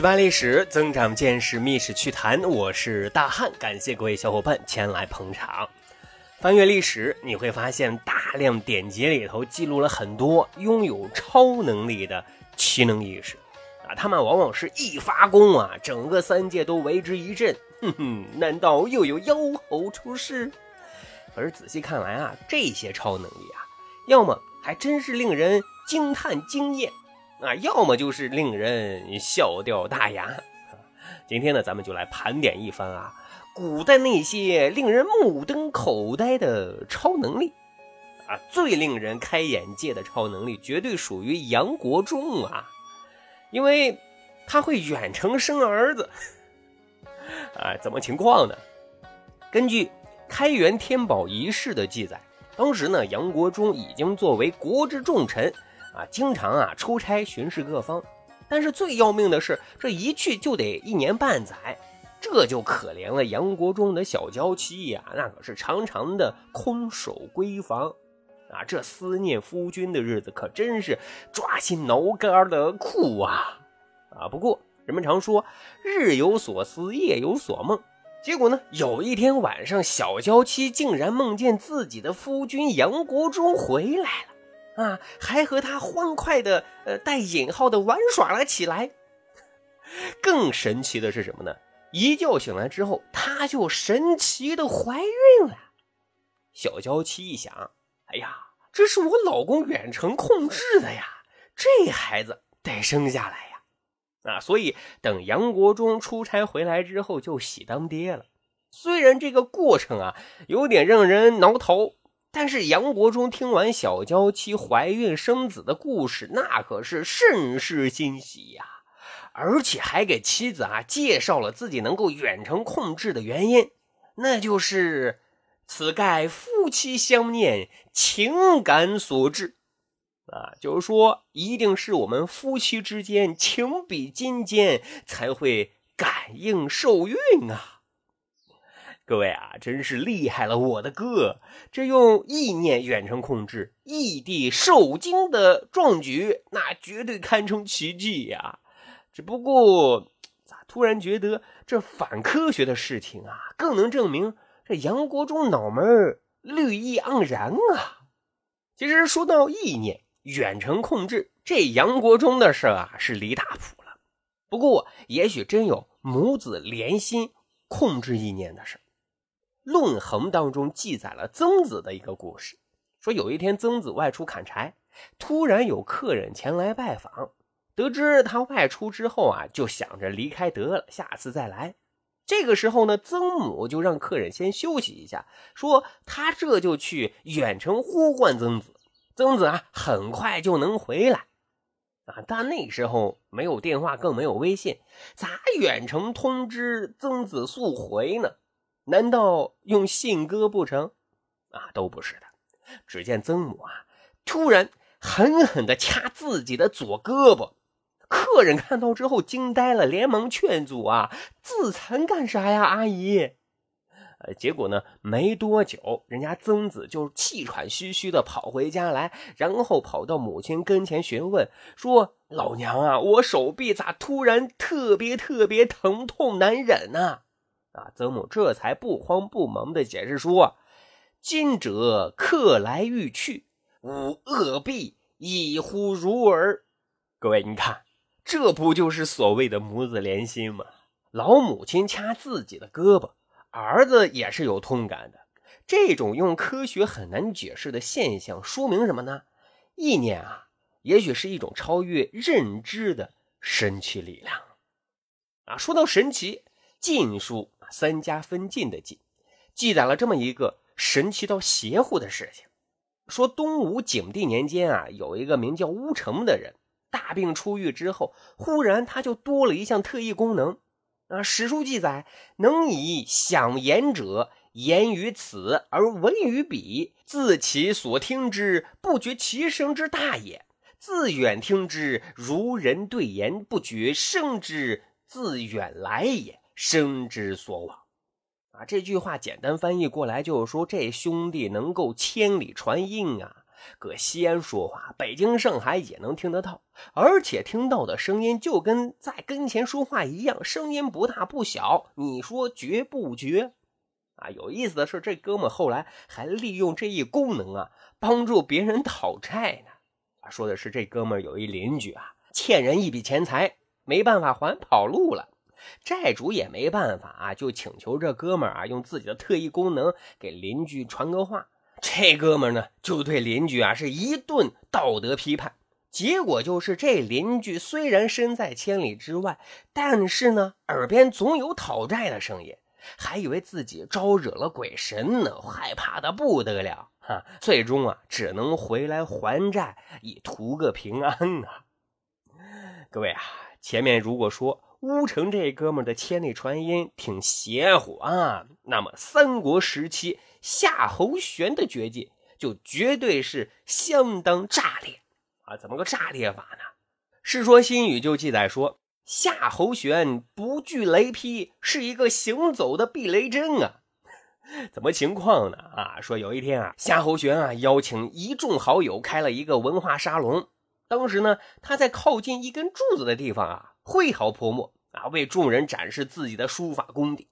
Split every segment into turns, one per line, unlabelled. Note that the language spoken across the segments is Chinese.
去扒历史，增长见识，密史趣谈。我是大汉，感谢各位小伙伴前来捧场。翻阅历史，你会发现大量典籍里头记录了很多拥有超能力的奇能异士啊，他们往往是一发功啊，整个三界都为之一振。哼哼，难道又有妖猴出世？可是仔细看来啊，这些超能力啊，要么还真是令人惊叹惊艳。啊，要么就是令人笑掉大牙。今天呢，咱们就来盘点一番啊，古代那些令人目瞪口呆的超能力。啊，最令人开眼界的超能力，绝对属于杨国忠啊，因为他会远程生儿子。啊，怎么情况呢？根据开元天宝遗事的记载，当时呢，杨国忠已经作为国之重臣。啊，经常啊出差巡视各方，但是最要命的是，这一去就得一年半载，这就可怜了杨国忠的小娇妻呀，那可是常常的空守闺房，啊，这思念夫君的日子可真是抓心挠肝的苦啊！啊，不过人们常说日有所思，夜有所梦，结果呢，有一天晚上，小娇妻竟然梦见自己的夫君杨国忠回来了。啊，还和他欢快的，呃，带引号的玩耍了起来。更神奇的是什么呢？一觉醒来之后，她就神奇的怀孕了。小娇妻一想，哎呀，这是我老公远程控制的呀，这孩子得生下来呀。啊，所以等杨国忠出差回来之后，就喜当爹了。虽然这个过程啊，有点让人挠头。但是杨国忠听完小娇妻怀孕生子的故事，那可是甚是欣喜呀，而且还给妻子啊介绍了自己能够远程控制的原因，那就是此盖夫妻相念，情感所致。啊，就是说一定是我们夫妻之间情比金坚，才会感应受孕啊。各位啊，真是厉害了，我的哥！这用意念远程控制异地受精的壮举，那绝对堪称奇迹呀！只不过，咋突然觉得这反科学的事情啊，更能证明这杨国忠脑门绿意盎然啊！其实说到意念远程控制，这杨国忠的事啊，是离大谱了。不过，也许真有母子连心控制意念的事论衡》当中记载了曾子的一个故事，说有一天曾子外出砍柴，突然有客人前来拜访，得知他外出之后啊，就想着离开得了，下次再来。这个时候呢，曾母就让客人先休息一下，说他这就去远程呼唤曾子，曾子啊很快就能回来啊。但那时候没有电话，更没有微信，咋远程通知曾子速回呢？难道用信鸽不成？啊，都不是的。只见曾母啊，突然狠狠地掐自己的左胳膊。客人看到之后惊呆了，连忙劝阻啊：“自残干啥呀，阿姨？”呃，结果呢，没多久，人家曾子就气喘吁吁地跑回家来，然后跑到母亲跟前询问说：“老娘啊，我手臂咋突然特别特别疼痛难忍呢？”，啊曾母这才不慌不忙的解释说：“今者客来欲去，吾恶必以呼如儿。”各位，你看，这不就是所谓的母子连心吗？老母亲掐自己的胳膊，儿子也是有痛感的。这种用科学很难解释的现象，说明什么呢？意念啊，也许是一种超越认知的神奇力量。啊，说到神奇，《晋书》。三家分晋的晋，记载了这么一个神奇到邪乎的事情：说东吴景帝年间啊，有一个名叫乌程的人，大病初愈之后，忽然他就多了一项特异功能啊。史书记载，能以想言者言于此而闻于彼，自其所听之，不觉其声之大也；自远听之，如人对言，不觉声之自远来也。生之所往，啊，这句话简单翻译过来就是说，这兄弟能够千里传音啊，搁西安说话，北京、上海也能听得到，而且听到的声音就跟在跟前说话一样，声音不大不小。你说绝不绝？啊，有意思的是，这哥们后来还利用这一功能啊，帮助别人讨债呢。啊，说的是这哥们有一邻居啊，欠人一笔钱财，没办法还，跑路了。债主也没办法啊，就请求这哥们儿啊，用自己的特异功能给邻居传个话。这哥们儿呢，就对邻居啊是一顿道德批判。结果就是，这邻居虽然身在千里之外，但是呢，耳边总有讨债的声音，还以为自己招惹了鬼神呢，害怕的不得了。哈，最终啊，只能回来还债，以图个平安啊。各位啊，前面如果说。乌城这哥们的千里传音挺邪乎啊，那么三国时期夏侯玄的绝技就绝对是相当炸裂啊！怎么个炸裂法呢？《世说新语》就记载说，夏侯玄不惧雷劈，是一个行走的避雷针啊！怎么情况呢？啊，说有一天啊，夏侯玄啊邀请一众好友开了一个文化沙龙，当时呢，他在靠近一根柱子的地方啊。挥毫泼墨啊，为众人展示自己的书法功底。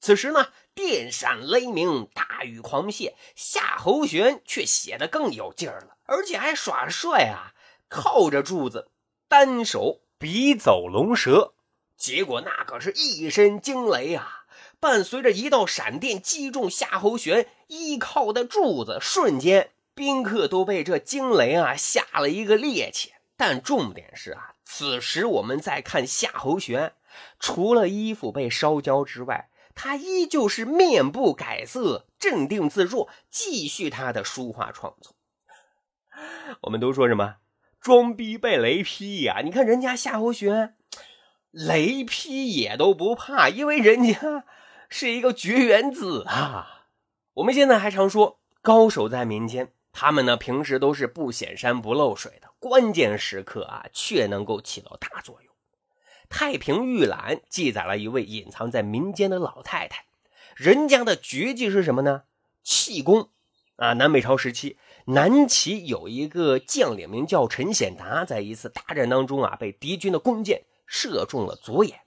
此时呢，电闪雷鸣，大雨狂泻，夏侯玄却写得更有劲儿了，而且还耍帅啊，靠着柱子，单手笔走龙蛇。结果那可是一声惊雷啊，伴随着一道闪电击中夏侯玄依靠的柱子，瞬间宾客都被这惊雷啊吓了一个趔趄。但重点是啊。此时我们再看夏侯玄，除了衣服被烧焦之外，他依旧是面不改色，镇定自若，继续他的书画创作。我们都说什么装逼被雷劈呀？你看人家夏侯玄，雷劈也都不怕，因为人家是一个绝缘子啊。我们现在还常说高手在民间，他们呢平时都是不显山不漏水的。关键时刻啊，却能够起到大作用。《太平御览》记载了一位隐藏在民间的老太太，人家的绝技是什么呢？气功啊！南北朝时期，南齐有一个将领名叫陈显达，在一次大战当中啊，被敌军的弓箭射中了左眼。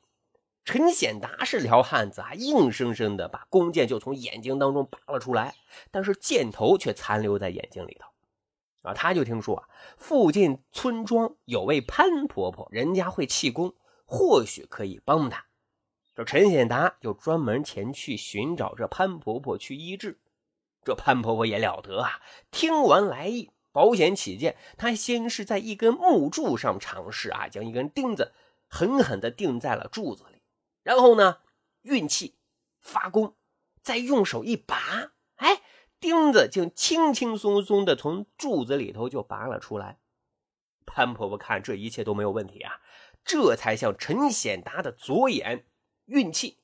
陈显达是条汉子啊，硬生生的把弓箭就从眼睛当中拔了出来，但是箭头却残留在眼睛里头。啊，他就听说啊，附近村庄有位潘婆婆，人家会气功，或许可以帮他。这陈显达就专门前去寻找这潘婆婆去医治。这潘婆婆也了得啊，听完来意，保险起见，他先是在一根木柱上尝试啊，将一根钉子狠狠地钉在了柱子里，然后呢，运气发功，再用手一拔，哎。钉子竟轻轻松松的从柱子里头就拔了出来。潘婆婆看这一切都没有问题啊，这才向陈显达的左眼运气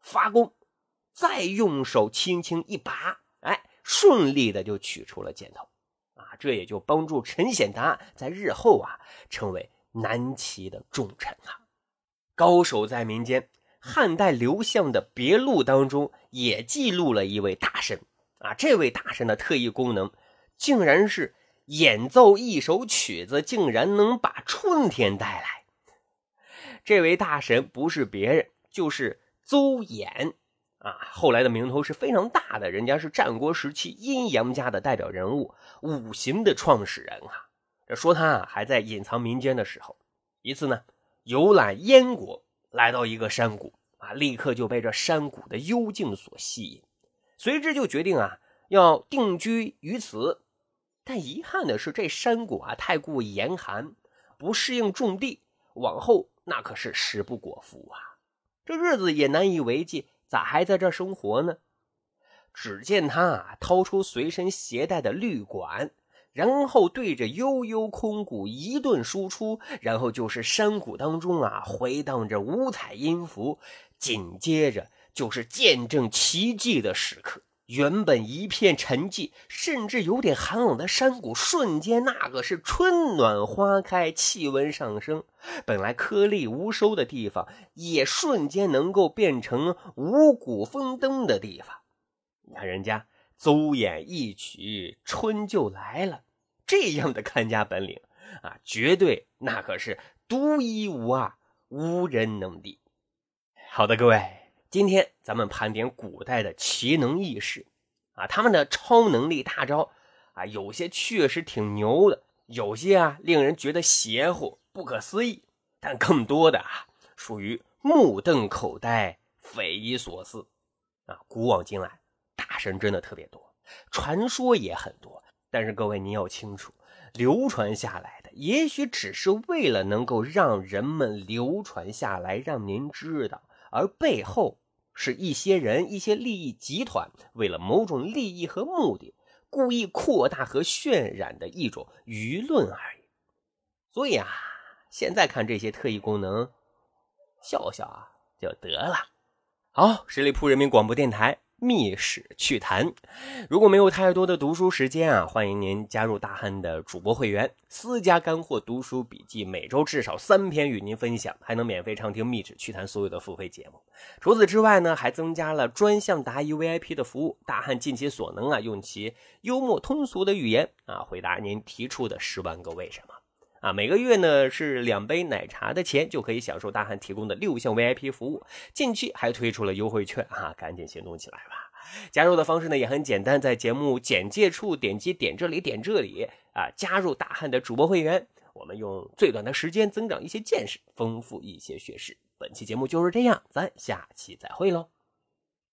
发功，再用手轻轻一拔，哎，顺利的就取出了箭头。啊，这也就帮助陈显达在日后啊成为南齐的重臣啊。高手在民间，汉代刘向的别录当中也记录了一位大神。啊，这位大神的特异功能，竟然是演奏一首曲子，竟然能把春天带来。这位大神不是别人，就是邹衍啊，后来的名头是非常大的，人家是战国时期阴阳家的代表人物，五行的创始人啊。这说他啊，还在隐藏民间的时候，一次呢，游览燕国，来到一个山谷啊，立刻就被这山谷的幽静所吸引。随之就决定啊，要定居于此。但遗憾的是，这山谷啊太过严寒，不适应种地，往后那可是食不果腹啊。这日子也难以为继，咋还在这生活呢？只见他啊掏出随身携带的绿管，然后对着悠悠空谷一顿输出，然后就是山谷当中啊回荡着五彩音符，紧接着。就是见证奇迹的时刻。原本一片沉寂，甚至有点寒冷的山谷，瞬间那个是春暖花开，气温上升。本来颗粒无收的地方，也瞬间能够变成五谷丰登的地方。你看人家邹衍一曲，春就来了。这样的看家本领啊，绝对那可是独一无二，无人能敌。好的，各位，今天咱们盘点古代的奇能异士啊，他们的超能力大招啊，有些确实挺牛的，有些啊令人觉得邪乎、不可思议，但更多的啊属于目瞪口呆、匪夷所思啊。古往今来，神真的特别多，传说也很多，但是各位你要清楚，流传下来的也许只是为了能够让人们流传下来，让您知道。而背后是一些人、一些利益集团为了某种利益和目的，故意扩大和渲染的一种舆论而已。所以啊，现在看这些特异功能，笑笑啊就得了。好，十里铺人民广播电台。密史趣谈，如果没有太多的读书时间啊，欢迎您加入大汉的主播会员，私家干货读书笔记，每周至少三篇与您分享，还能免费畅听密史趣谈所有的付费节目。除此之外呢，还增加了专项答疑 VIP 的服务，大汉尽其所能啊，用其幽默通俗的语言啊，回答您提出的十万个为什么。啊，每个月呢是两杯奶茶的钱就可以享受大汉提供的六项 VIP 服务，近期还推出了优惠券啊，赶紧行动起来吧！加入的方式呢也很简单，在节目简介处点击点这里点这里啊，加入大汉的主播会员，我们用最短的时间增长一些见识，丰富一些学识。本期节目就是这样，咱下期再会喽。